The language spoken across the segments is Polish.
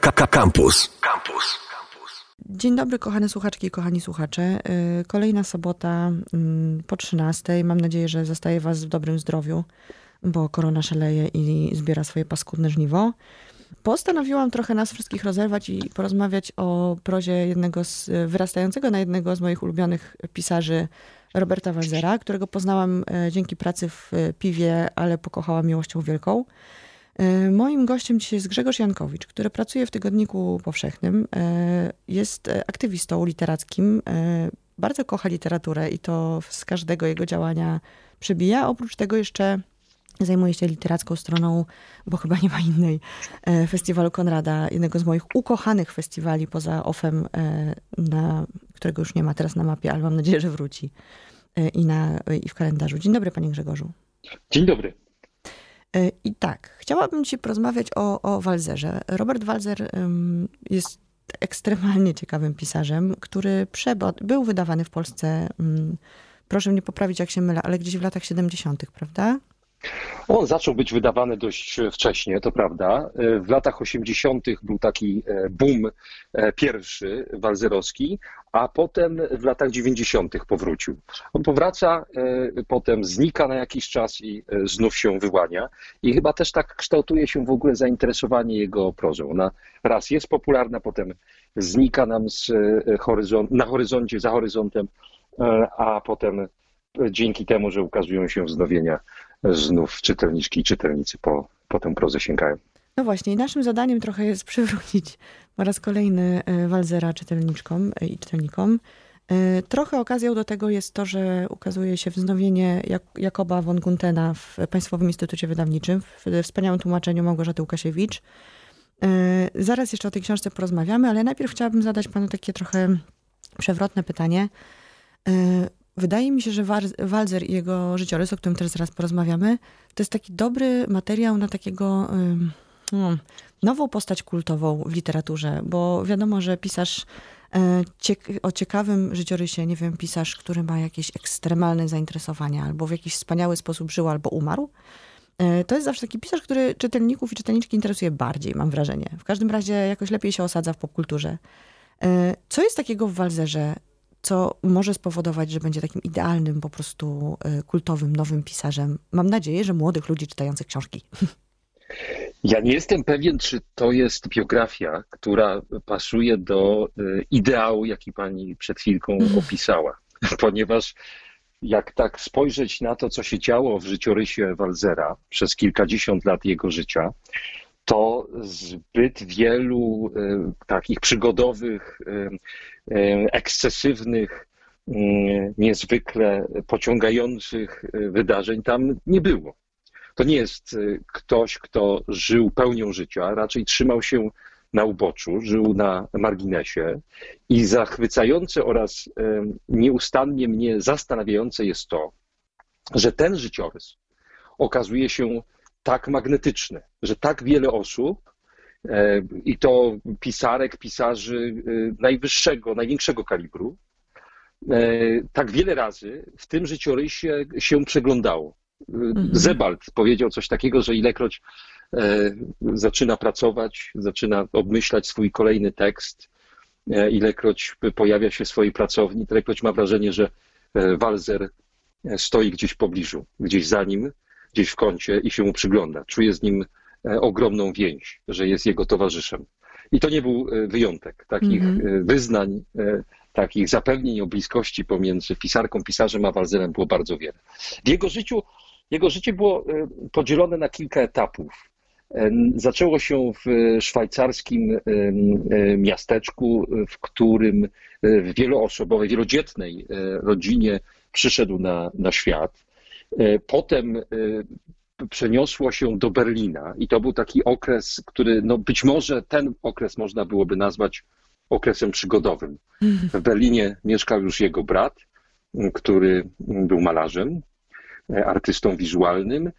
Campus. Campus. Dzień dobry, kochane słuchaczki i kochani słuchacze. Y, kolejna sobota mm, po 13. Mam nadzieję, że zostaje Was w dobrym zdrowiu, bo korona szaleje i zbiera swoje paskudne żniwo. Postanowiłam trochę nas wszystkich rozerwać i porozmawiać o prozie jednego z, wyrastającego na jednego z moich ulubionych pisarzy, Roberta Walzera, którego poznałam e, dzięki pracy w piwie, ale pokochałam miłością wielką. E, moim gościem dzisiaj jest Grzegorz Jankowicz, który pracuje w Tygodniku Powszechnym. E, jest aktywistą literackim. Bardzo kocha literaturę i to z każdego jego działania przebija. Oprócz tego jeszcze zajmuje się literacką stroną, bo chyba nie ma innej, Festiwalu Konrada, jednego z moich ukochanych festiwali poza OFEM, na, którego już nie ma teraz na mapie, ale mam nadzieję, że wróci i, na, i w kalendarzu. Dzień dobry, panie Grzegorzu. Dzień dobry. E, I tak, chciałabym dzisiaj porozmawiać o, o Walzerze. Robert Walzer jest ekstremalnie ciekawym pisarzem, który był wydawany w Polsce, proszę mnie poprawić jak się mylę, ale gdzieś w latach 70., prawda? On zaczął być wydawany dość wcześnie, to prawda. W latach 80. był taki e, boom e, pierwszy walzerowski, a potem w latach 90. powrócił. On powraca, e, potem znika na jakiś czas i znów się wyłania. I chyba też tak kształtuje się w ogóle zainteresowanie jego prozą. Ona raz jest popularna, potem znika nam z horyzont, na horyzoncie, za horyzontem, a potem dzięki temu, że ukazują się wznowienia znów czytelniczki i czytelnicy po, po tę prozę sięgają. No właśnie, i naszym zadaniem trochę jest przywrócić po raz kolejny e, Walzera czytelniczkom e, i czytelnikom. E, trochę okazją do tego jest to, że ukazuje się wznowienie Jakoba von Guntena w Państwowym Instytucie Wydawniczym w wspaniałym tłumaczeniu Małgorzaty Łukasiewicz. Zaraz jeszcze o tej książce porozmawiamy, ale najpierw chciałabym zadać panu takie trochę przewrotne pytanie. Wydaje mi się, że Walzer i jego życiorys, o którym też zaraz porozmawiamy, to jest taki dobry materiał na takiego no, nową postać kultową w literaturze, bo wiadomo, że pisarz e, o ciekawym życiorysie, nie wiem, pisarz, który ma jakieś ekstremalne zainteresowania, albo w jakiś wspaniały sposób żył, albo umarł, e, to jest zawsze taki pisarz, który czytelników i czytelniczki interesuje bardziej, mam wrażenie. W każdym razie jakoś lepiej się osadza w popkulturze. E, co jest takiego w Walzerze, co może spowodować, że będzie takim idealnym, po prostu e, kultowym, nowym pisarzem. Mam nadzieję, że młodych ludzi czytających książki. Ja nie jestem pewien, czy to jest biografia, która pasuje do e, ideału, jaki pani przed chwilką opisała, ponieważ jak tak spojrzeć na to, co się działo w życiorysie Walzera przez kilkadziesiąt lat jego życia, to zbyt wielu e, takich przygodowych, ekscesywnych, niezwykle pociągających wydarzeń tam nie było. To nie jest ktoś, kto żył pełnią życia, raczej trzymał się na uboczu, żył na marginesie i zachwycające oraz nieustannie mnie zastanawiające jest to, że ten życiorys okazuje się tak magnetyczny, że tak wiele osób, e, i to pisarek, pisarzy e, najwyższego, największego kalibru, e, tak wiele razy w tym życiorysie się przeglądało. Mhm. Zebald powiedział coś takiego, że ilekroć zaczyna pracować, zaczyna obmyślać swój kolejny tekst, ilekroć pojawia się w swojej pracowni, ilekroć ma wrażenie, że Walzer stoi gdzieś w pobliżu, gdzieś za nim, gdzieś w kącie i się mu przygląda. Czuje z nim e, ogromną więź, że jest jego towarzyszem. I to nie był e, wyjątek. Takich mm -hmm. wyznań, takich zapewnień o bliskości pomiędzy pisarką, pisarzem a Walzerem było bardzo wiele. W jego życiu, jego życie było podzielone na kilka etapów. Zaczęło się w szwajcarskim miasteczku, w którym w wieloosobowej, wielodzietnej rodzinie przyszedł na, na świat. E, potem e, przeniosło się do Berlina i to był taki okres, który no być może ten okres można byłoby nazwać okresem przygodowym. W Berlinie mieszkał już jego brat, który był malarzem, artystą wizualnym.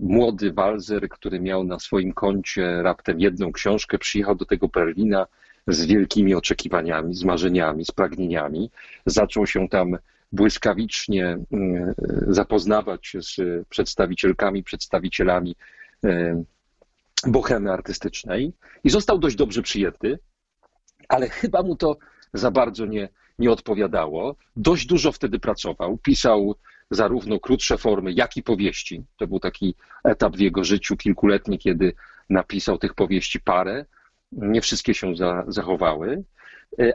Młody Walzer, który miał na swoim koncie raptem jedną książkę, przyjechał do tego Berlina z wielkimi oczekiwaniami, z marzeniami, z pragnieniami. Zaczął się tam błyskawicznie mm, zapoznawać się z przedstawicielkami, przedstawicielami e, bohemy artystycznej i został dość dobrze przyjęty, ale chyba mu to za bardzo nie, nie odpowiadało. Dość dużo wtedy pracował, pisał zarówno krótsze formy, jak i powieści. To był taki etap w jego życiu kilkuletni, kiedy napisał tych powieści parę. Nie wszystkie się za, zachowały,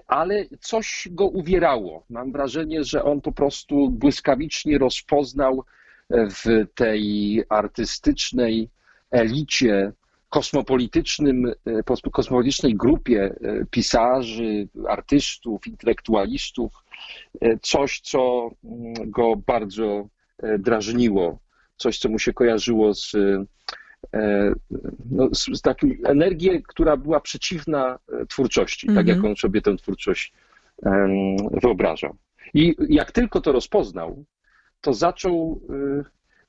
ale coś go uwierało. Mam wrażenie, że on po prostu błyskawicznie rozpoznał w tej artystycznej elicie kosmopolitycznym, e, kosmopolitycznej grupie pisarzy, artystów, intelektualistów, coś, co mm, go bardzo drażniło, coś, co mu się kojarzyło z, no, z, energią, która była przeciwna twórczości, mm -hmm. tak jak mhm. on sobie tę twórczość wyobrażał. I jak tylko to rozpoznał, to zaczął,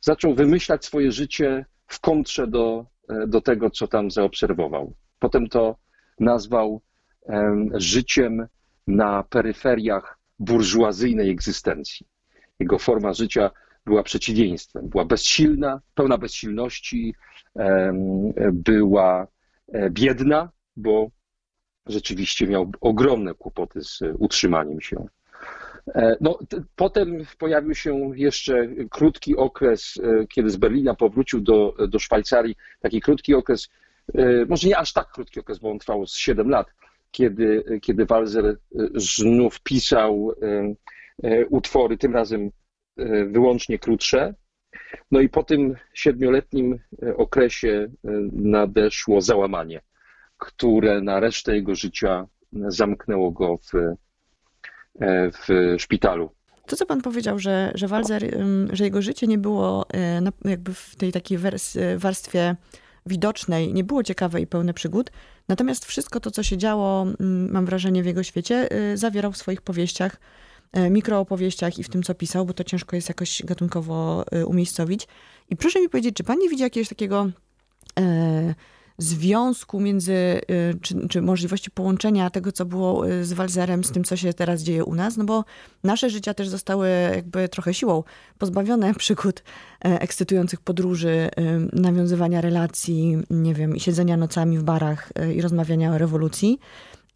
zaczął wymyślać swoje życie w kontrze do, E, do tego, co tam zaobserwował. Potem to nazwał życiem na peryferiach burżuazyjnej egzystencji. Jego forma życia była przeciwieństwem. Była bezsilna, pełna bezsilności, była e, biedna, bo rzeczywiście miał ogromne kłopoty z utrzymaniem się. E, no, potem pojawił się jeszcze krótki okres, e, kiedy z Berlina powrócił do, do Szwajcarii, taki krótki okres, może nie aż tak krótki okres, bo on trwał z 7 lat, kiedy, kiedy Walzer znów pisał utwory, tym razem wyłącznie krótsze. No i po tym siedmioletnim okresie nadeszło załamanie, które na resztę jego życia zamknęło go w E, w szpitalu. To, co pan powiedział, że, że Walzer, że jego życie nie było e, jakby w tej takiej warstwie widocznej, nie było ciekawe i pełne przygód. Natomiast wszystko to, co się działo, mam wrażenie, w jego świecie, e, zawierał w swoich powieściach, mikroopowieściach i w tym, co pisał, bo to ciężko jest jakoś gatunkowo umiejscowić. I proszę mi powiedzieć, czy pan nie widzi jakiegoś takiego związku między, y, czy, czy, możliwości połączenia tego, co było z Walzerem, z tym, co się teraz dzieje u nas, no bo nasze życia też zostały jakby trochę siłą pozbawione przygód e, ekscytujących podróży, nawiązywania relacji, nie wiem, siedzenia nocami w barach i rozmawiania o rewolucji.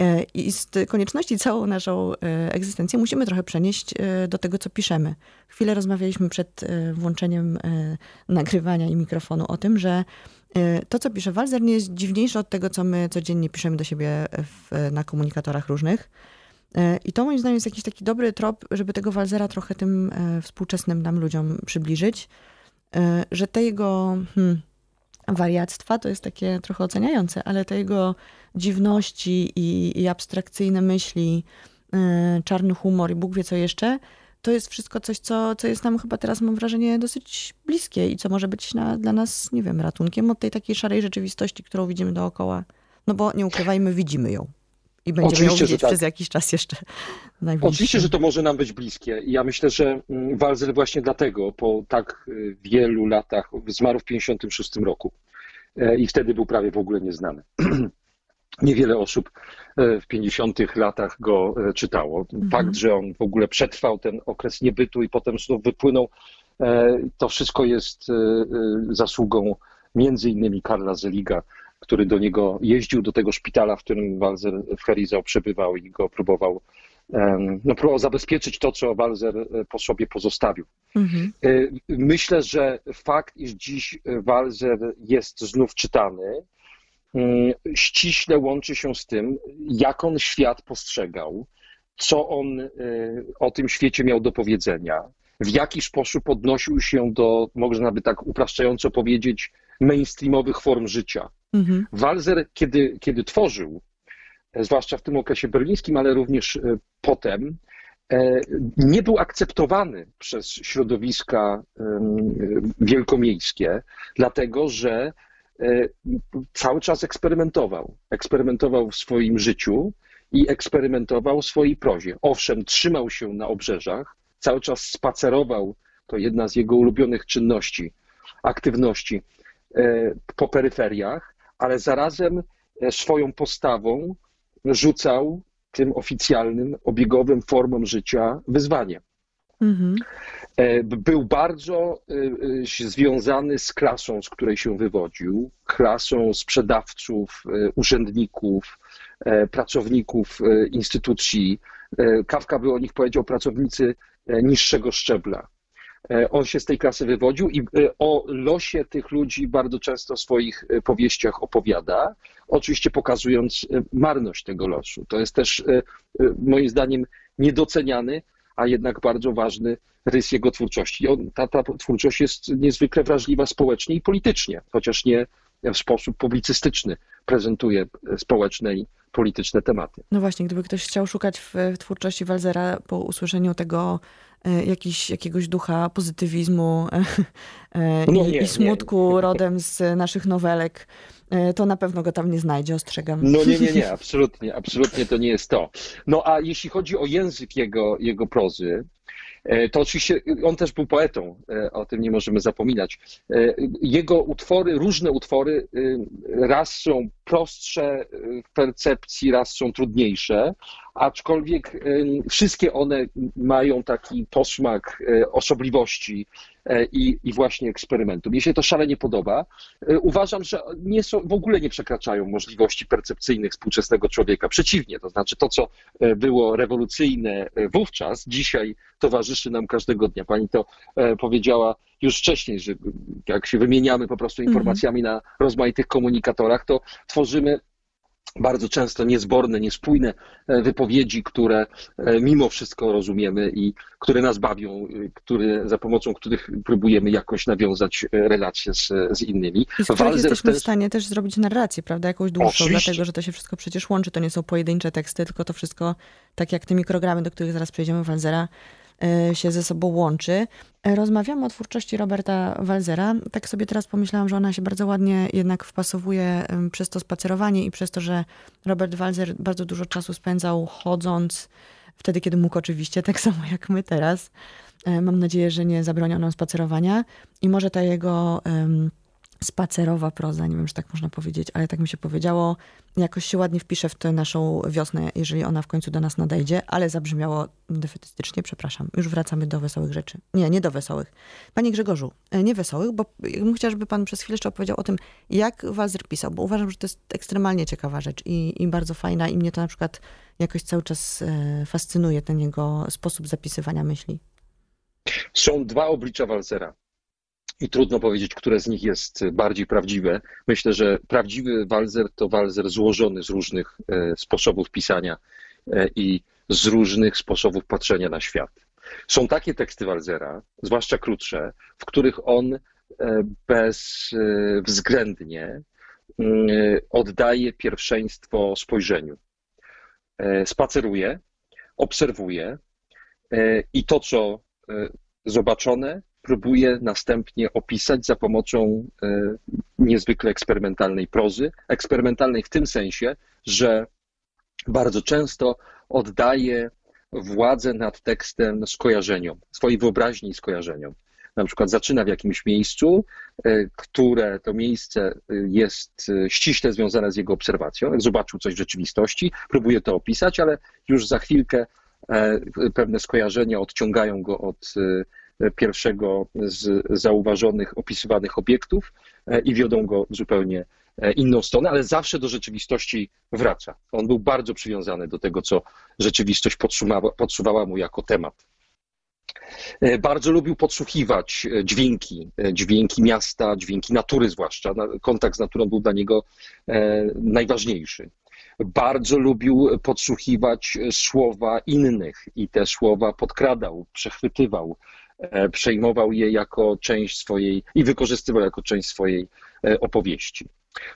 E, I z konieczności całą naszą e, egzystencję musimy trochę przenieść do tego, co piszemy. Chwilę rozmawialiśmy przed włączeniem nagrywania i mikrofonu o tym, że to, co pisze Walzer, nie jest dziwniejsze od tego, co my codziennie piszemy do siebie w, na komunikatorach różnych. I to moim zdaniem jest jakiś taki dobry trop, żeby tego Walzera trochę tym współczesnym nam ludziom przybliżyć, że te jego hmm, wariactwa to jest takie trochę oceniające, ale te jego dziwności i, i abstrakcyjne myśli, czarny humor i Bóg wie co jeszcze, to jest wszystko coś, co, co jest nam chyba teraz, mam wrażenie, dosyć bliskie i co może być na, dla nas, nie wiem, ratunkiem od tej takiej szarej rzeczywistości, którą widzimy dookoła. No bo nie ukrywajmy, widzimy ją. I będziemy Oczywiście, ją widzieć tak. przez jakiś czas jeszcze. Oczywiście, że to może nam być bliskie. Ja myślę, że mm, Walzer właśnie dlatego po tak y, wielu latach zmarł w 1956 roku e, i wtedy był prawie w ogóle nieznany. Niewiele osób e, w 50 latach go e, czytało. Mhm. Fakt, że on w ogóle przetrwał ten okres niebytu i potem znów wypłynął, e, to wszystko jest zasługą między innymi Karla Zeliga, który do niego jeździł, do tego szpitala, w którym Walzer w Herizał przebywał i go próbował, no, próbował zabezpieczyć to, co Walzer po sobie pozostawił. Mhm. Myślę, że fakt, iż dziś Walzer jest znów czytany, ściśle łączy się z tym, jak on świat postrzegał, co on y, o tym świecie miał do powiedzenia, w jaki sposób odnosił się do, można by tak upraszczająco powiedzieć, mainstreamowych form życia. Mhm. Walzer, kiedy, kiedy tworzył, e, zwłaszcza w tym okresie berlińskim, ale również e, potem, e, nie był akceptowany przez środowiska wielkomiejskie, dlatego że cały czas eksperymentował. Eksperymentował w swoim życiu i eksperymentował w swojej prozie. Owszem, trzymał się na obrzeżach, cały czas spacerował, to jedna z jego ulubionych czynności, aktywności e, po peryferiach, ale zarazem e, swoją postawą rzucał tym oficjalnym, obiegowym formom życia wyzwanie. Mhm. Był bardzo związany z klasą, z której się wywodził, klasą sprzedawców, urzędników, pracowników instytucji. Kawka by o nich powiedział pracownicy niższego szczebla. E, on się z tej klasy wywodził i e, o losie tych ludzi bardzo często w swoich e, powieściach opowiada, oczywiście pokazując marność tego losu. To jest też moim zdaniem niedoceniany, a jednak bardzo ważny rys jego twórczości. On, ta, ta twórczość jest niezwykle wrażliwa społecznie i politycznie, chociaż nie w sposób publicystyczny prezentuje społeczne i polityczne tematy. No właśnie, gdyby ktoś chciał szukać w, twórczości Walzera po usłyszeniu tego E, jakiś, jakiegoś ducha pozytywizmu e, e, no nie, i smutku nie. rodem z naszych nowelek, to na pewno go tam nie znajdzie, ostrzegam. No nie, nie, nie, absolutnie, absolutnie to nie jest to. No a jeśli chodzi o język jego, jego prozy, E, to oczywiście on też był poetą, e, o tym nie możemy zapominać. E, jego utwory, różne utwory, raz są prostsze w percepcji, raz są trudniejsze, aczkolwiek wszystkie one mają taki posmak osobliwości i, i właśnie eksperymentu. Mnie się to szalenie podoba. Uważam, że nie są, w ogóle nie przekraczają możliwości percepcyjnych współczesnego człowieka. Przeciwnie, to znaczy to, co było rewolucyjne wówczas, dzisiaj towarzyszy nam każdego dnia. Pani to e, powiedziała już wcześniej, że jak się wymieniamy po prostu informacjami na rozmaitych komunikatorach, to tworzymy bardzo często niezborne, niespójne e, wypowiedzi, które e, mimo wszystko rozumiemy i które nas bawią, które, za pomocą których próbujemy jakoś nawiązać relacje z, z innymi. I z których jesteśmy w stanie też zrobić narrację, prawda, jakąś dłuższą, Oczywiście. dlatego że to się wszystko przecież łączy, to nie są pojedyncze teksty, tylko to wszystko, tak jak te mikrogramy, do których zaraz przejdziemy, Walzera, E, się ze sobą łączy. E, rozmawiamy o twórczości Roberta Walzera. Tak sobie teraz pomyślałam, że ona się bardzo ładnie jednak wpasowuje przez to spacerowanie i przez to, że Robert Walzer bardzo dużo czasu spędzał chodząc, wtedy kiedy mógł oczywiście, tak samo jak my teraz. E, mam nadzieję, że nie zabronią nam spacerowania i może ta jego spacerowa proza, nie wiem, czy tak można powiedzieć, ale tak mi się powiedziało, jakoś się ładnie wpisze w tę naszą wiosnę, jeżeli ona w końcu do nas nadejdzie, ale zabrzmiało defetystycznie, przepraszam. Już wracamy do wesołych rzeczy. Nie, nie do wesołych. Panie Grzegorzu, e, nie wesołych, bo bym chciała, żeby pan przez chwilę jeszcze opowiedział o tym, jak Walzer pisał, bo uważam, że to jest ekstremalnie ciekawa rzecz i, i bardzo fajna i mnie to na przykład jakoś cały czas e, fascynuje, ten jego sposób zapisywania myśli. Są dwa oblicza Walzera i trudno powiedzieć, które z nich jest bardziej prawdziwe. Myślę, że prawdziwy walzer to walzer złożony z różnych e, sposobów pisania e, i z różnych sposobów patrzenia na świat. Są takie teksty walzera, zwłaszcza krótsze, w których on e, bezwzględnie mm, oddaje pierwszeństwo spojrzeniu. Spaceruje, obserwuje i to, co zobaczone, próbuje następnie opisać za pomocą e, niezwykle eksperymentalnej prozy. Eksperymentalnej w tym sensie, że bardzo często oddaje władzę nad tekstem skojarzeniom, swojej wyobraźni i skojarzeniom. Na przykład zaczyna w jakimś miejscu, e, które to miejsce e, jest ściśle związane z jego obserwacją. Jak zobaczył coś w rzeczywistości, próbuje to opisać, ale już za chwilkę pewne skojarzenia odciągają go od pierwszego z zauważonych, opisywanych obiektów e, i wiodą go w zupełnie e, inną stronę, ale zawsze do rzeczywistości wraca. On był bardzo przywiązany do tego, co rzeczywistość podsuwała mu jako temat. E, bardzo lubił podsłuchiwać dźwięki, dźwięki miasta, dźwięki natury zwłaszcza. Kontakt z naturą był dla niego najważniejszy. Bardzo lubił podsłuchiwać słowa innych i te słowa podkradał, przechwytywał, przejmował je jako część swojej i wykorzystywał jako część swojej e, opowieści.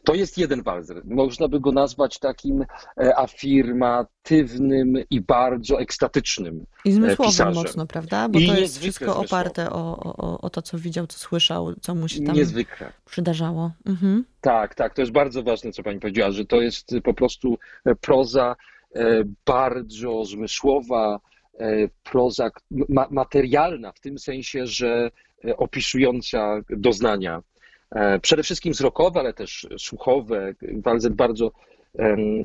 To jest jeden walzer. Można by go nazwać takim e, afirmatywnym i bardzo ekstatycznym I zmysłowym pisarzem. mocno, prawda? Bo I to jest wszystko oparte o, o, o to, co widział, co słyszał, co mu się tam niezwykle. przydarzało. Mhm. Tak, tak. To jest bardzo ważne, co pani powiedziała, że to jest po prostu proza bardzo zmysłowa, E, proza materialna, w tym sensie, że e, opisująca doznania, e, przede wszystkim wzrokowe, ale też słuchowe. Walzet bardzo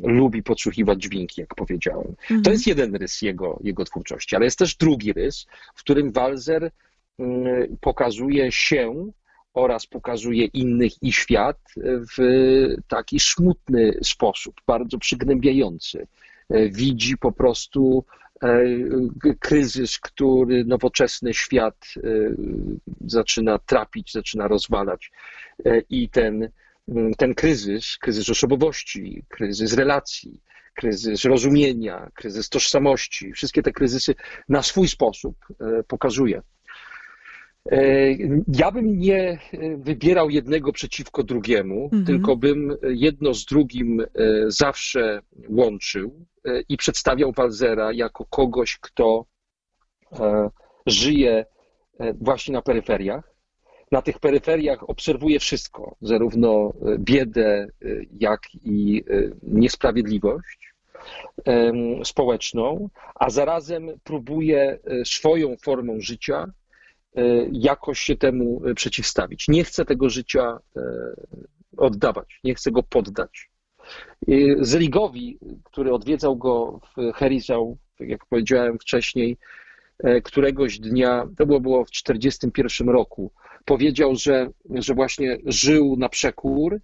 lubi podsłuchiwać dźwięki, jak powiedziałem. Mhm. To jest jeden rys jego, jego twórczości, ale jest też drugi rys, w którym Walzer mm, pokazuje się oraz pokazuje innych i świat w taki smutny sposób, bardzo przygnębiający. Widzi po prostu kryzys, który nowoczesny świat e, zaczyna trapić, zaczyna rozwalać. I ten, ten kryzys, kryzys osobowości, kryzys relacji, kryzys rozumienia, kryzys tożsamości, wszystkie te kryzysy na swój sposób pokazuje. E, ja bym nie e, wybierał jednego przeciwko drugiemu, mhm. tylko bym jedno z drugim e, zawsze łączył i przedstawiał Walzera jako kogoś, kto żyje właśnie na peryferiach. Na tych peryferiach obserwuje wszystko, zarówno biedę, jak i niesprawiedliwość społeczną, a zarazem próbuje swoją formą życia jakoś się temu e, przeciwstawić. Nie chcę tego życia e, oddawać, nie chcę go poddać. Zeligowi, który odwiedzał go w Herizał, tak jak powiedziałem wcześniej, któregoś dnia, to było, było w 1941 roku, powiedział, że, że właśnie żył na przekór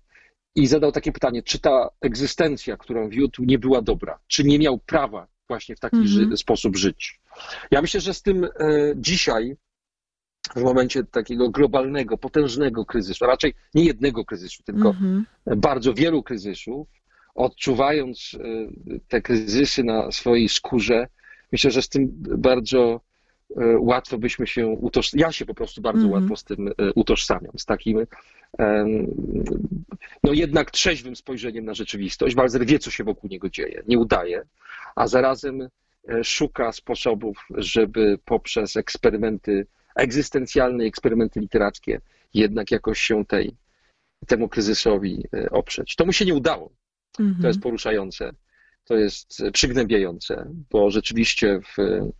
i zadał takie pytanie, czy ta egzystencja, którą wiódł, nie była dobra, czy nie miał prawa właśnie w taki mm -hmm. sposób żyć. Ja myślę, że z tym dzisiaj w momencie takiego globalnego, potężnego kryzysu, a raczej nie jednego kryzysu, tylko mm -hmm. bardzo wielu kryzysów, odczuwając e, te kryzysy na swojej skórze, myślę, że z tym bardzo e, łatwo byśmy się utożsamiać. Ja się po prostu bardzo mm -hmm. łatwo z tym e, utożsamiam, z takim no jednak trzeźwym spojrzeniem na rzeczywistość. Walzer wie, co się wokół niego dzieje, nie udaje, a zarazem szuka sposobów, żeby poprzez eksperymenty egzystencjalne eksperymenty literackie jednak jakoś się tej, temu kryzysowi e, oprzeć. To mu się nie udało. To jest mhm. poruszające, to jest przygnębiające, bo rzeczywiście w, e,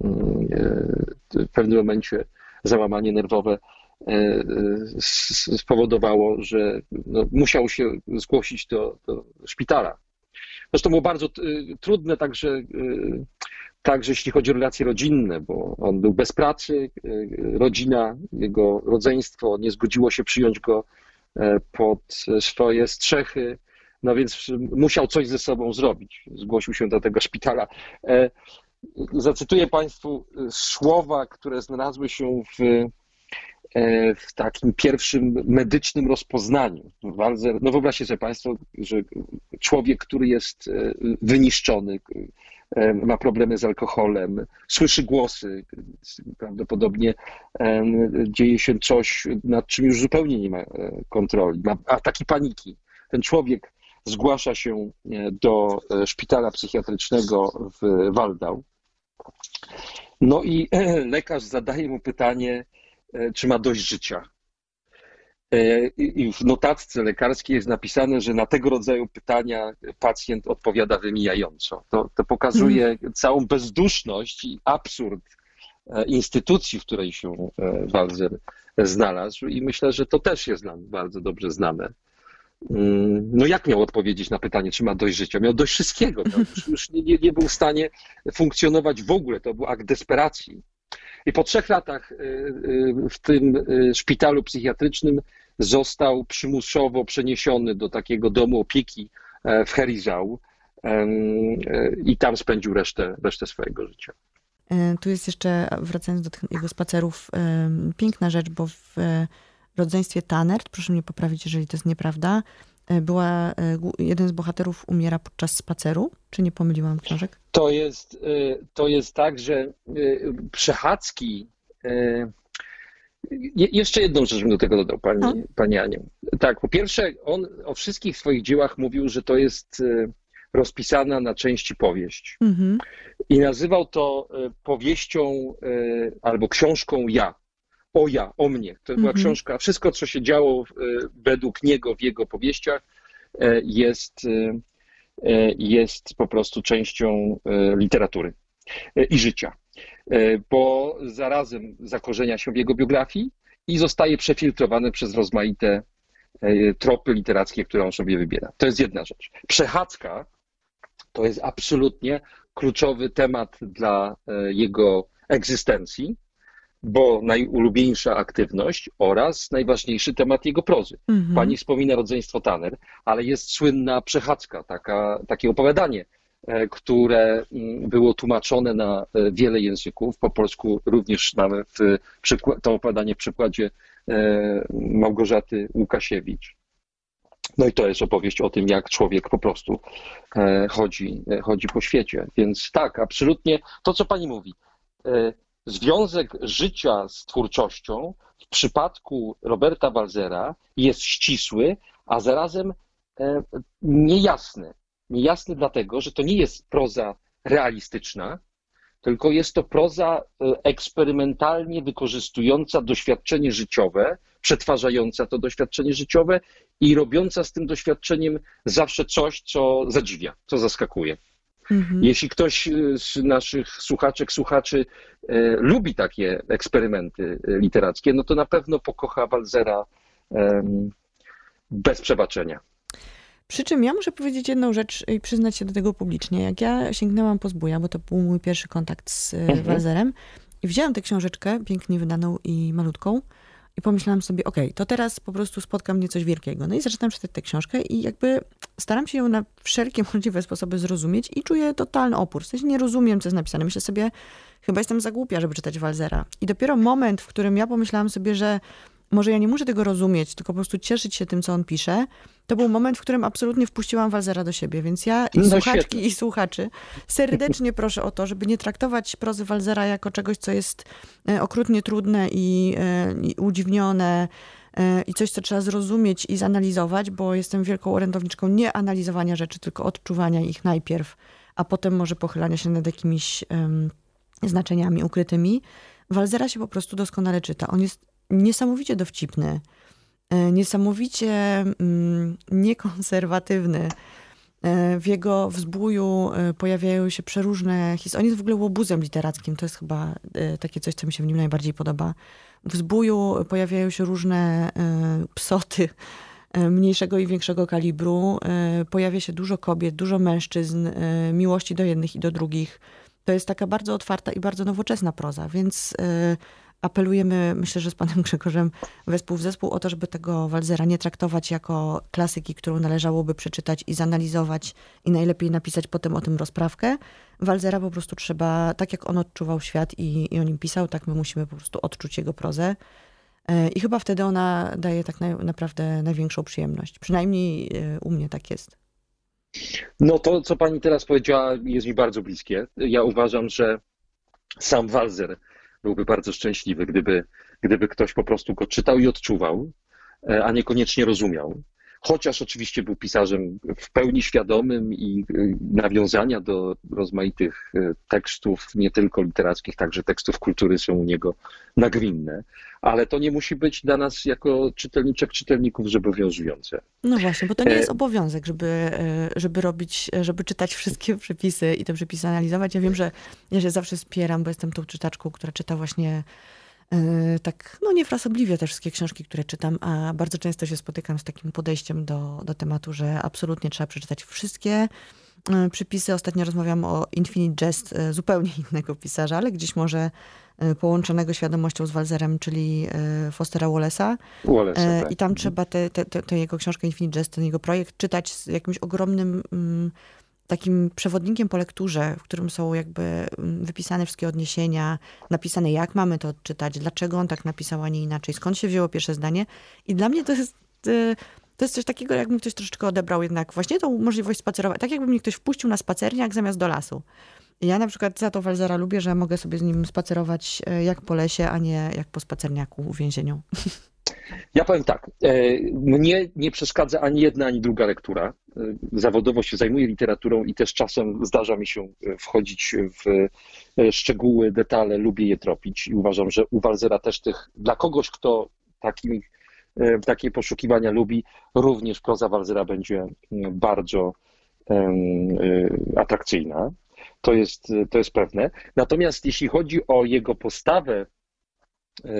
w pewnym momencie załamanie nerwowe e, spowodowało, że no, musiał się zgłosić do, do szpitala. Zresztą było bardzo trudne także Także jeśli chodzi o relacje rodzinne, bo on był bez pracy, e, rodzina, jego rodzeństwo nie zgodziło się przyjąć go e, pod swoje strzechy, no więc musiał coś ze sobą zrobić. Zgłosił się do tego szpitala. E, zacytuję Państwu słowa, które znalazły się w, w takim pierwszym medycznym rozpoznaniu. No wyobraźcie sobie Państwo, że człowiek, który jest wyniszczony, ma problemy z alkoholem, słyszy głosy, prawdopodobnie dzieje się coś, nad czym już zupełnie nie ma e, kontroli, ma ataki paniki. Ten człowiek zgłasza się e, do e, szpitala psychiatrycznego w Waldau. No i lekarz zadaje mu pytanie, czy ma dość życia. E, I w notatce lekarskiej jest napisane, że na tego rodzaju pytania pacjent odpowiada wymijająco. To, to pokazuje hmm. całą bezduszność i absurd e, instytucji, w której się e, Walzer znalazł i myślę, że to też jest nam bardzo dobrze znane. Mm, no jak miał odpowiedzieć na pytanie, czy ma dość życia? Miał dość wszystkiego. Miał, już, już nie, nie był w stanie funkcjonować w ogóle. To był akt desperacji. I po trzech latach w tym szpitalu psychiatrycznym został przymusowo przeniesiony do takiego domu opieki e, w Herizał e, i tam spędził resztę, resztę swojego życia. E, tu jest jeszcze, wracając do tych jego spacerów, piękna rzecz, bo w rodzeństwie Tanert, proszę mnie poprawić, jeżeli to jest nieprawda, była, jeden z bohaterów umiera podczas spaceru, czy nie pomyliłam książek? To jest, to jest tak, że przechadzki je, jeszcze jedną rzecz bym do tego dodał, pani, no. pani Aniu. Tak, po pierwsze, on o wszystkich swoich dziełach mówił, że to jest e, rozpisana na części powieść. Mhm. I nazywał to e, powieścią e, albo książką ja. O ja, o mnie. To była mhm. książka, wszystko, co się działo według niego w jego powieściach, jest, jest po prostu częścią literatury i życia. E, bo zarazem zakorzenia się w jego biografii i zostaje przefiltrowane przez rozmaite e, tropy literackie, które on sobie wybiera. To jest jedna rzecz. Przechadzka To jest absolutnie kluczowy temat dla e, jego egzystencji, bo najulubieńsza aktywność oraz najważniejszy temat jego prozy. Mhm. Pani wspomina rodzeństwo Tanner, ale jest słynna przechadzka, taka, takie opowiadanie, które mm, było tłumaczone na e, wiele języków, po polsku również e, przykład- to opowiadanie w przykładzie e, Małgorzaty Łukasiewicz. No i to jest opowieść o tym, jak człowiek po prostu e, chodzi, e, chodzi po świecie. Więc tak, absolutnie to, co pani mówi. e, Związek życia z twórczością w przypadku Roberta Walzera jest ścisły, a zarazem e, niejasny. Niejasny dlatego, że to nie jest proza realistyczna, tylko jest to proza e, eksperymentalnie wykorzystująca doświadczenie życiowe, przetwarzająca to doświadczenie życiowe i robiąca z tym doświadczeniem zawsze coś, co zadziwia, co zaskakuje. Mhm. Jeśli ktoś y, z naszych słuchaczek, słuchaczy e, lubi takie eksperymenty e, literackie, no to na pewno pokocha Walzera em, bez przebaczenia. Przy czym ja muszę powiedzieć jedną rzecz i przyznać się do tego publicznie. Jak ja sięgnęłam po zbója, bo to był mój pierwszy kontakt z mhm. Walzerem i wzięłam tę książeczkę, pięknie wydaną i malutką i pomyślałam sobie, okej, to teraz po prostu spotka mnie coś wielkiego. No i zaczynam czytać tę książkę i jakby staram się ją na wszelkie możliwe sposoby zrozumieć i czuję totalny opór. W sensie nie rozumiem, co jest napisane. Myślę sobie, chyba jestem za głupia, żeby czytać Walzera. I dopiero moment, w którym ja pomyślałam sobie, że może ja nie muszę tego rozumieć, tylko po prostu cieszyć się tym, co on pisze, to był moment, w którym absolutnie wpuściłam Walzera do siebie. Więc ja i No słuchaczki, świetnie. i słuchaczy serdecznie proszę o to, żeby nie traktować prozy Walzera jako czegoś, co jest e, okrutnie trudne i, e, i udziwnione e, i coś, co trzeba zrozumieć i zanalizować, bo jestem wielką orędowniczką nie analizowania rzeczy, tylko odczuwania ich najpierw, a potem może pochylania się nad jakimiś em, znaczeniami ukrytymi. Walzera się po prostu doskonale czyta. On jest niesamowicie dowcipny, e, niesamowicie mm, niekonserwatywny. E, W jego wzbóju e, pojawiają się przeróżne historie. On jest w ogóle łobuzem literackim. To jest chyba takie coś, co mi się w nim najbardziej podoba. W zbóju pojawiają się różne psoty mniejszego i większego kalibru. Pojawia się dużo kobiet, dużo mężczyzn, miłości do jednych i do drugich. To jest taka bardzo otwarta i bardzo nowoczesna proza, więc apelujemy, myślę, że z panem Grzegorzem wespół w zespół o to, żeby tego Walzera nie traktować jako klasyki, którą należałoby przeczytać i zanalizować i najlepiej napisać potem o tym rozprawkę. Walzera po prostu trzeba, tak jak on odczuwał świat i, i o nim pisał, tak my musimy po prostu odczuć jego prozę. E, I chyba wtedy ona daje tak na, naprawdę największą przyjemność. Przynajmniej e, u mnie tak jest. No to, co pani teraz powiedziała, jest mi bardzo bliskie. Ja uważam, że sam Walzer byłby bardzo szczęśliwy, gdyby, gdyby ktoś po prostu go czytał i odczuwał, e, a niekoniecznie rozumiał. Chociaż oczywiście był pisarzem w pełni świadomym i y, nawiązania do rozmaitych y, tekstów, nie tylko literackich, także tekstów kultury są u niego nagminne, ale to nie musi być dla nas jako czytelniczek, czytelników zobowiązujące. No właśnie, bo to nie E, jest obowiązek, żeby, e, żeby robić, żeby czytać wszystkie przepisy i te przepisy analizować. Ja wiem, że ja się zawsze spieram, bo jestem tą czytaczką, która czyta właśnie tak, no niefrasobliwie te wszystkie książki, które czytam, a bardzo często się spotykam z takim podejściem do, do tematu, że absolutnie trzeba przeczytać wszystkie e, przepisy. Ostatnio rozmawiam o Infinite Jest e, zupełnie innego pisarza, ale gdzieś może e, połączonego świadomością z Walzerem, czyli e, Fostera Wallace'a. Wallace, E, tak. I tam trzeba tę te, te, te jego książkę Infinite Jest, ten jego projekt czytać z jakimś ogromnym mm, takim przewodnikiem po lekturze, w którym są jakby mm, wypisane wszystkie odniesienia, napisane jak mamy to odczytać, dlaczego on tak napisał, a nie inaczej, skąd się wzięło pierwsze zdanie. I dla mnie to jest... e, To jest coś takiego, jakby ktoś troszeczkę odebrał jednak właśnie tą możliwość spacerowania. Tak jakby mnie ktoś wpuścił na spacerniak zamiast do lasu. Ja na przykład za to Walzera lubię, że mogę sobie z nim spacerować e, jak po lesie, a nie jak po spacerniaku w więzieniu. Ja powiem tak, e, mnie nie przeszkadza ani jedna, ani druga lektura. E, Zawodowo się zajmuję literaturą i też czasem zdarza mi się e, wchodzić w szczegóły, detale, lubię je tropić i uważam, że u Walzera też tych, dla kogoś, kto takim, takie poszukiwania lubi, również proza Walzera będzie bardzo atrakcyjna. To jest, to jest pewne. Natomiast jeśli chodzi o jego postawę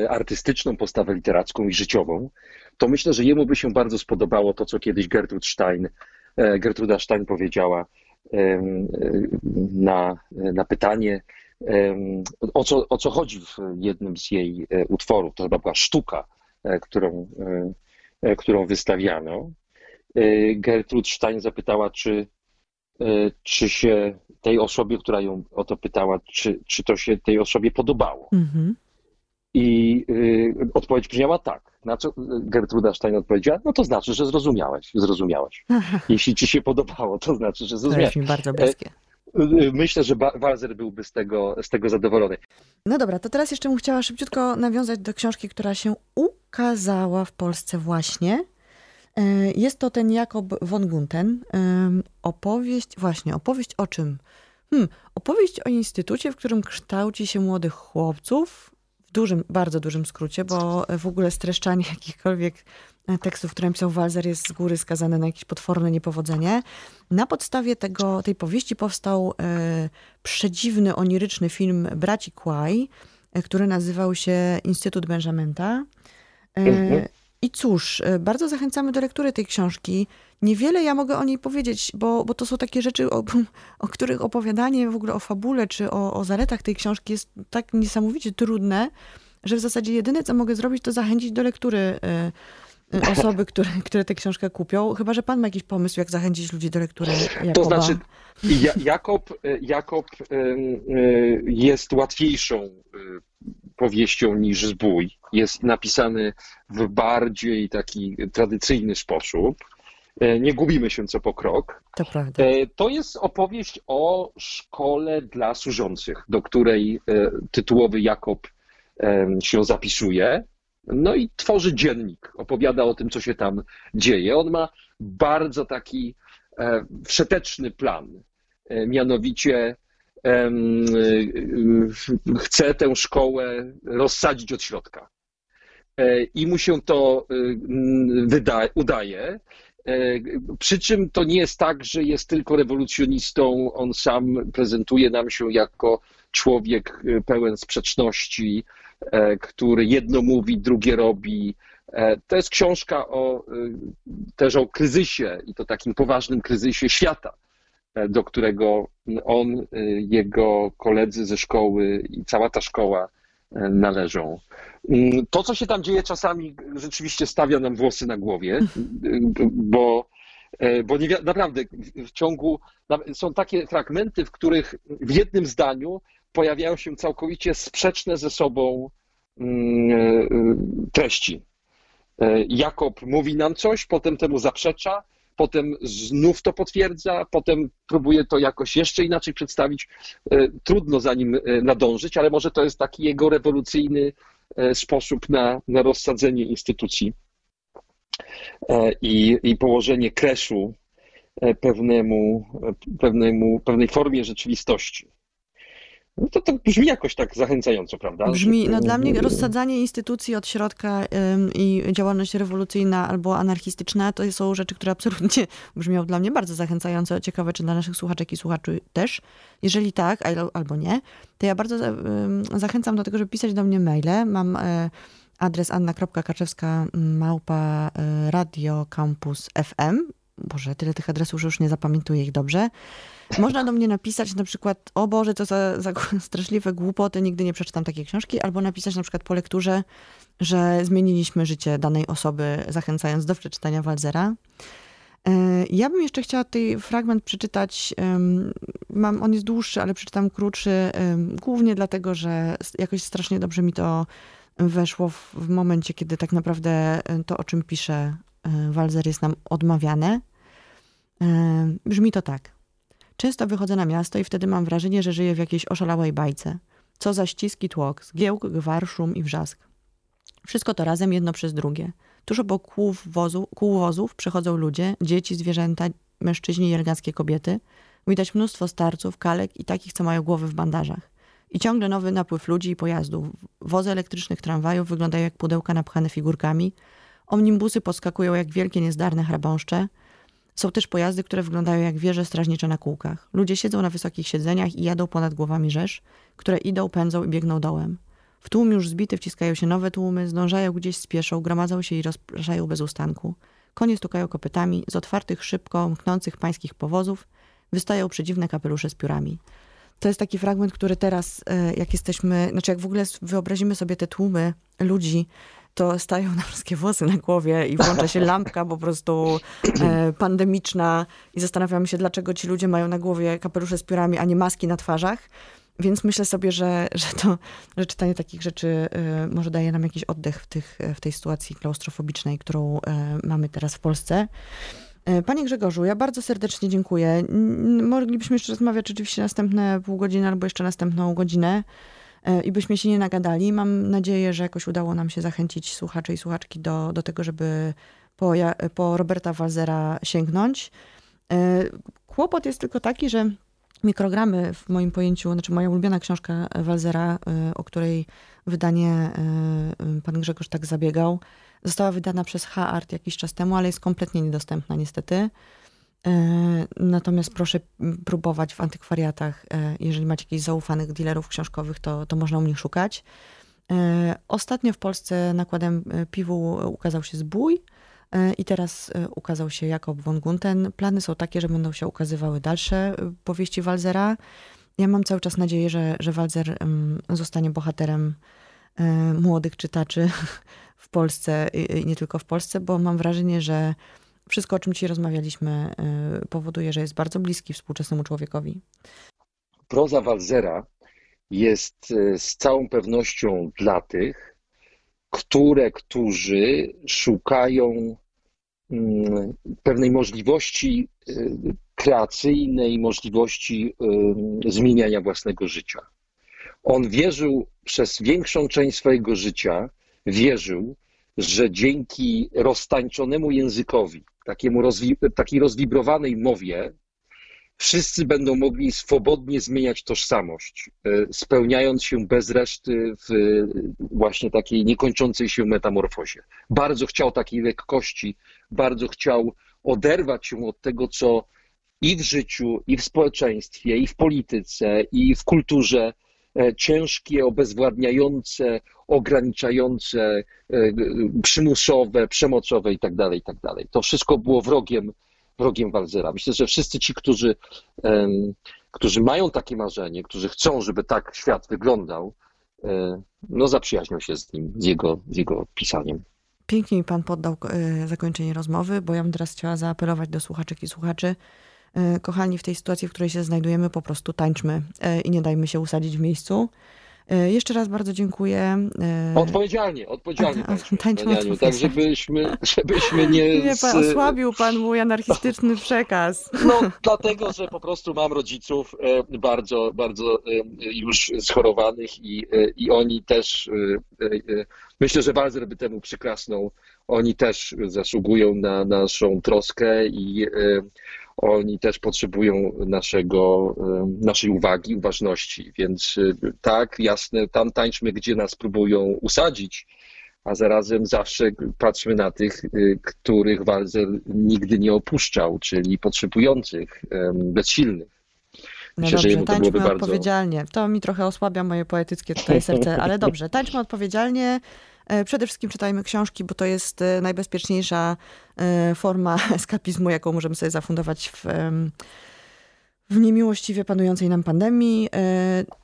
artystyczną, postawę literacką i życiową, to myślę, że jemu by się bardzo spodobało to, co kiedyś Gertrud Stein, e, Gertruda Stein powiedziała, na, na pytanie, o co, o co chodzi w jednym z jej utworów. To chyba była sztuka, którą, którą wystawiano. Gertrud Stein zapytała, czy, czy się tej osobie, która ją o to pytała, czy, czy to się tej osobie podobało. Mhm. I y, odpowiedź brzmiała tak. Na co Gertruda Stein odpowiedziała, no to znaczy, że zrozumiałeś, zrozumiałeś. Jeśli ci się podobało, to znaczy, że zrozumiałeś. To jest mi bardzo bliskie. E, y, myślę, że Walzer byłby z tego, z tego zadowolony. No dobra, to teraz jeszcze bym chciała szybciutko nawiązać do książki, która się ukazała w Polsce właśnie. E, jest to ten Jakob von Gunten. Opowieść, właśnie, opowieść o czym? Hmm, opowieść o instytucie, w którym kształci się młodych chłopców, w dużym, bardzo dużym skrócie, bo w ogóle streszczanie jakichkolwiek tekstów, które napisał Walzer jest z góry skazane na jakieś potworne niepowodzenie. Na podstawie tego, tej powieści powstał e, przedziwny, oniryczny film Braci Quay, e, który nazywał się Instytut Benjamenta. E, mhm. I cóż, e, bardzo zachęcamy do lektury tej książki. Niewiele ja mogę o niej powiedzieć, bo, bo to są takie rzeczy, o, o których opowiadanie w ogóle o fabule czy o, o zaletach tej książki jest tak niesamowicie trudne, że w zasadzie jedyne, co mogę zrobić, to zachęcić do lektury e, osoby, które, które tę książkę kupią. Chyba, że pan ma jakiś pomysł, jak zachęcić ludzi do lektury Jakoba. To znaczy, Jakob, Jakob jest łatwiejszą powieścią niż Zbój. Jest napisany w bardziej taki tradycyjny sposób. E, nie gubimy się co po krok. To prawda. E, to jest opowieść o szkole dla służących, do której e, tytułowy Jakob się zapisuje. No i tworzy dziennik, opowiada o tym, co się tam dzieje. On ma bardzo taki wszeteczny plan. Mianowicie chce tę szkołę rozsadzić od środka. E, I mu się to wyda, udaje. E, przy czym to nie jest tak, że jest tylko rewolucjonistą, on sam prezentuje nam się jako człowiek pełen sprzeczności, e, który jedno mówi, drugie robi. To jest książka o, y, też o kryzysie i to takim poważnym kryzysie świata E, do którego on, e, jego koledzy ze szkoły i cała ta szkoła e, należą. Mm, to, co się tam dzieje, czasami rzeczywiście stawia nam włosy na głowie, bo, bo nie, naprawdę w ciągu są takie fragmenty, w których w jednym zdaniu pojawiają się całkowicie sprzeczne ze sobą mm, treści. Jakob mówi nam coś, potem temu zaprzecza, potem znów to potwierdza, potem próbuje to jakoś jeszcze inaczej przedstawić. E, trudno za nim e, nadążyć, ale może to jest taki jego rewolucyjny e, sposób na, na rozsadzenie instytucji i, i położenie kreszu pewnemu, pewnemu, pewnej formie rzeczywistości. No to, to brzmi jakoś tak zachęcająco, prawda? Brzmi, no dla mnie rozsadzanie instytucji od środka i działalność rewolucyjna albo anarchistyczna to są rzeczy, które absolutnie brzmią dla mnie bardzo zachęcająco. Ciekawe, czy dla naszych słuchaczek i słuchaczy też. Jeżeli tak, albo nie, to ja bardzo zachęcam do tego, żeby pisać do mnie maile. Mam y, adres anna.kaczewska małpa y, radio campus FM. Boże, tyle tych adresów, że już nie zapamiętuję ich dobrze. Można do mnie napisać na przykład, o Boże, co za, za straszliwe głupoty, nigdy nie przeczytam takiej książki, albo napisać na przykład po lekturze, że zmieniliśmy życie danej osoby, zachęcając do przeczytania Walzera. E, ja bym jeszcze chciała tutaj fragment przeczytać. Mam, on jest dłuższy, ale przeczytam krótszy, głównie dlatego, że jakoś strasznie dobrze mi to weszło w, w momencie, kiedy tak naprawdę e, to, o czym pisze e, Walzer, jest nam odmawiane. Brzmi to tak. Często wychodzę na miasto i wtedy mam wrażenie, że żyję w jakiejś oszalałej bajce. Co za ściski tłok, zgiełk, gwar, szum i wrzask. Wszystko to razem jedno przez drugie. Tuż obok kół, wozu, kół wozów przechodzą ludzie, dzieci, zwierzęta, mężczyźni i eleganckie kobiety. Widać mnóstwo starców, kalek i takich, co mają głowy w bandażach. I ciągle nowy napływ ludzi i pojazdów. Wozy elektrycznych tramwajów wyglądają jak pudełka napchane figurkami. Omnibusy podskakują jak wielkie niezdarne chrabąszcze. Są też pojazdy, które wyglądają jak wieże strażnicze na kółkach. Ludzie siedzą na wysokich siedzeniach i jadą ponad głowami rzesz, które idą, pędzą i biegną dołem. W tłum już zbity wciskają się nowe tłumy, zdążają gdzieś, spieszą, gromadzą się i rozpraszają bez ustanku. Konie stukają kopytami, z otwartych, szybko mknących pańskich powozów wystają przedziwne kapelusze z piórami. To jest taki fragment, który teraz, e, jak jesteśmy, znaczy jak w ogóle wyobrazimy sobie te tłumy ludzi, to stają na wszystkie włosy na głowie i włącza się lampka po prostu e, pandemiczna i zastanawiamy się, dlaczego ci ludzie mają na głowie kapelusze z piórami, a nie maski na twarzach. Więc myślę sobie, że, że, to, że czytanie takich rzeczy y, może daje nam jakiś oddech w, tych, w tej sytuacji klaustrofobicznej, którą y, mamy teraz w Polsce. Y, panie Grzegorzu, ja bardzo serdecznie dziękuję. Moglibyśmy jeszcze rozmawiać oczywiście następne pół godziny albo jeszcze następną godzinę i byśmy się nie nagadali. Mam nadzieję, że jakoś udało nam się zachęcić słuchaczy i słuchaczki do, do tego, żeby po, po Roberta Walzera sięgnąć. Kłopot jest tylko taki, że mikrogramy w moim pojęciu, znaczy moja ulubiona książka Walzera, y, o której wydanie pan Grzegorz tak zabiegał, została wydana przez H-Art jakiś czas temu, ale jest kompletnie niedostępna niestety. Natomiast proszę próbować w antykwariatach. Jeżeli macie jakichś zaufanych dealerów książkowych, to, to można u nich szukać. Ostatnio w Polsce nakładem piwu ukazał się Zbój, E, I teraz e, ukazał się Jakob von Gunten. Plany są takie, że będą się ukazywały dalsze e, powieści Walzera. Ja mam cały czas nadzieję, że, że Walzer zostanie bohaterem młodych czytaczy w Polsce i nie tylko w Polsce, bo mam wrażenie, że wszystko, o czym dzisiaj rozmawialiśmy, powoduje, że jest bardzo bliski współczesnemu człowiekowi. Proza Walzera jest z całą pewnością dla tych, które, którzy szukają mm, pewnej możliwości y, kreacyjnej, możliwości y, zmieniania własnego życia. On wierzył przez większą część swojego życia, wierzył, że dzięki roztańczonemu językowi, takiemu rozwi takiej rozwibrowanej mowie, wszyscy będą mogli swobodnie zmieniać tożsamość, e, spełniając się bez reszty w właśnie takiej niekończącej się metamorfozie. Bardzo chciał takiej lekkości, bardzo chciał oderwać się od tego, co i w życiu, i w społeczeństwie, i w polityce, i w kulturze e, ciężkie, obezwładniające, ograniczające, e, przymusowe, przemocowe itd., tak itd. Tak to wszystko było wrogiem wrogiem Walzera. Myślę, że wszyscy ci, którzy, którzy mają takie marzenie, którzy chcą, żeby tak świat wyglądał, e, no zaprzyjaźnią się z nim, z jego, z jego pisaniem. Pięknie mi pan poddał e, zakończenie rozmowy, bo ja bym teraz chciała zaapelować do słuchaczek i słuchaczy. Kochani, w tej sytuacji, w której się znajdujemy, po prostu tańczmy i nie dajmy się usadzić w miejscu. E, jeszcze raz bardzo dziękuję. E, odpowiedzialnie, odpowiedzialnie. Tańczmy, tak, żebyśmy, żebyśmy nie... Nie, pan, osłabił pan mój anarchistyczny przekaz. No, dlatego, że po prostu mam rodziców e, bardzo, bardzo już schorowanych i, i oni też, myślę, że bardzo by temu przyklasnął, oni też zasługują na naszą troskę i oni też potrzebują naszego, naszej uwagi, uważności. Więc y, tak, jasne, tam tańczmy, gdzie nas próbują usadzić, a zarazem zawsze patrzmy na tych, y, których Walzer nigdy nie opuszczał, czyli potrzebujących, bezsilnych. No Myślę, dobrze, tańczmy to odpowiedzialnie. To mi trochę osłabia moje poetyckie tutaj serce, ale dobrze, tańczmy odpowiedzialnie. E, przede wszystkim czytajmy książki, bo to jest e, najbezpieczniejsza e, forma eskapizmu, jaką możemy sobie zafundować w, w niemiłościwie panującej nam pandemii.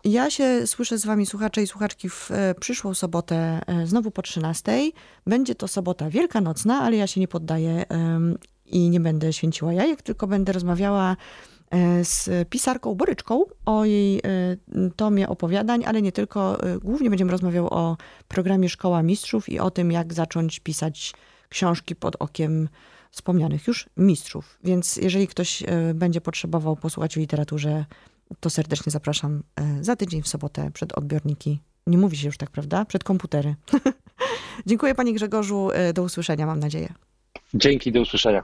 Ja się słyszę z wami, słuchacze i słuchaczki, w przyszłą sobotę, znowu po 13. Będzie to sobota wielkanocna, ale ja się nie poddaję i nie będę święciła jajek, tylko będę rozmawiała z pisarką Boryczką o jej e, tomie opowiadań, ale nie tylko. E, głównie będziemy rozmawiał o programie Szkoła Mistrzów i o tym, jak zacząć pisać książki pod okiem wspomnianych już mistrzów. Więc jeżeli ktoś będzie potrzebował posłuchać o literaturze, to serdecznie zapraszam za tydzień w sobotę przed odbiorniki. Nie mówi się już tak, prawda? Przed komputery. Dziękuję Panie Grzegorzu. Do usłyszenia, mam nadzieję. Dzięki, do usłyszenia.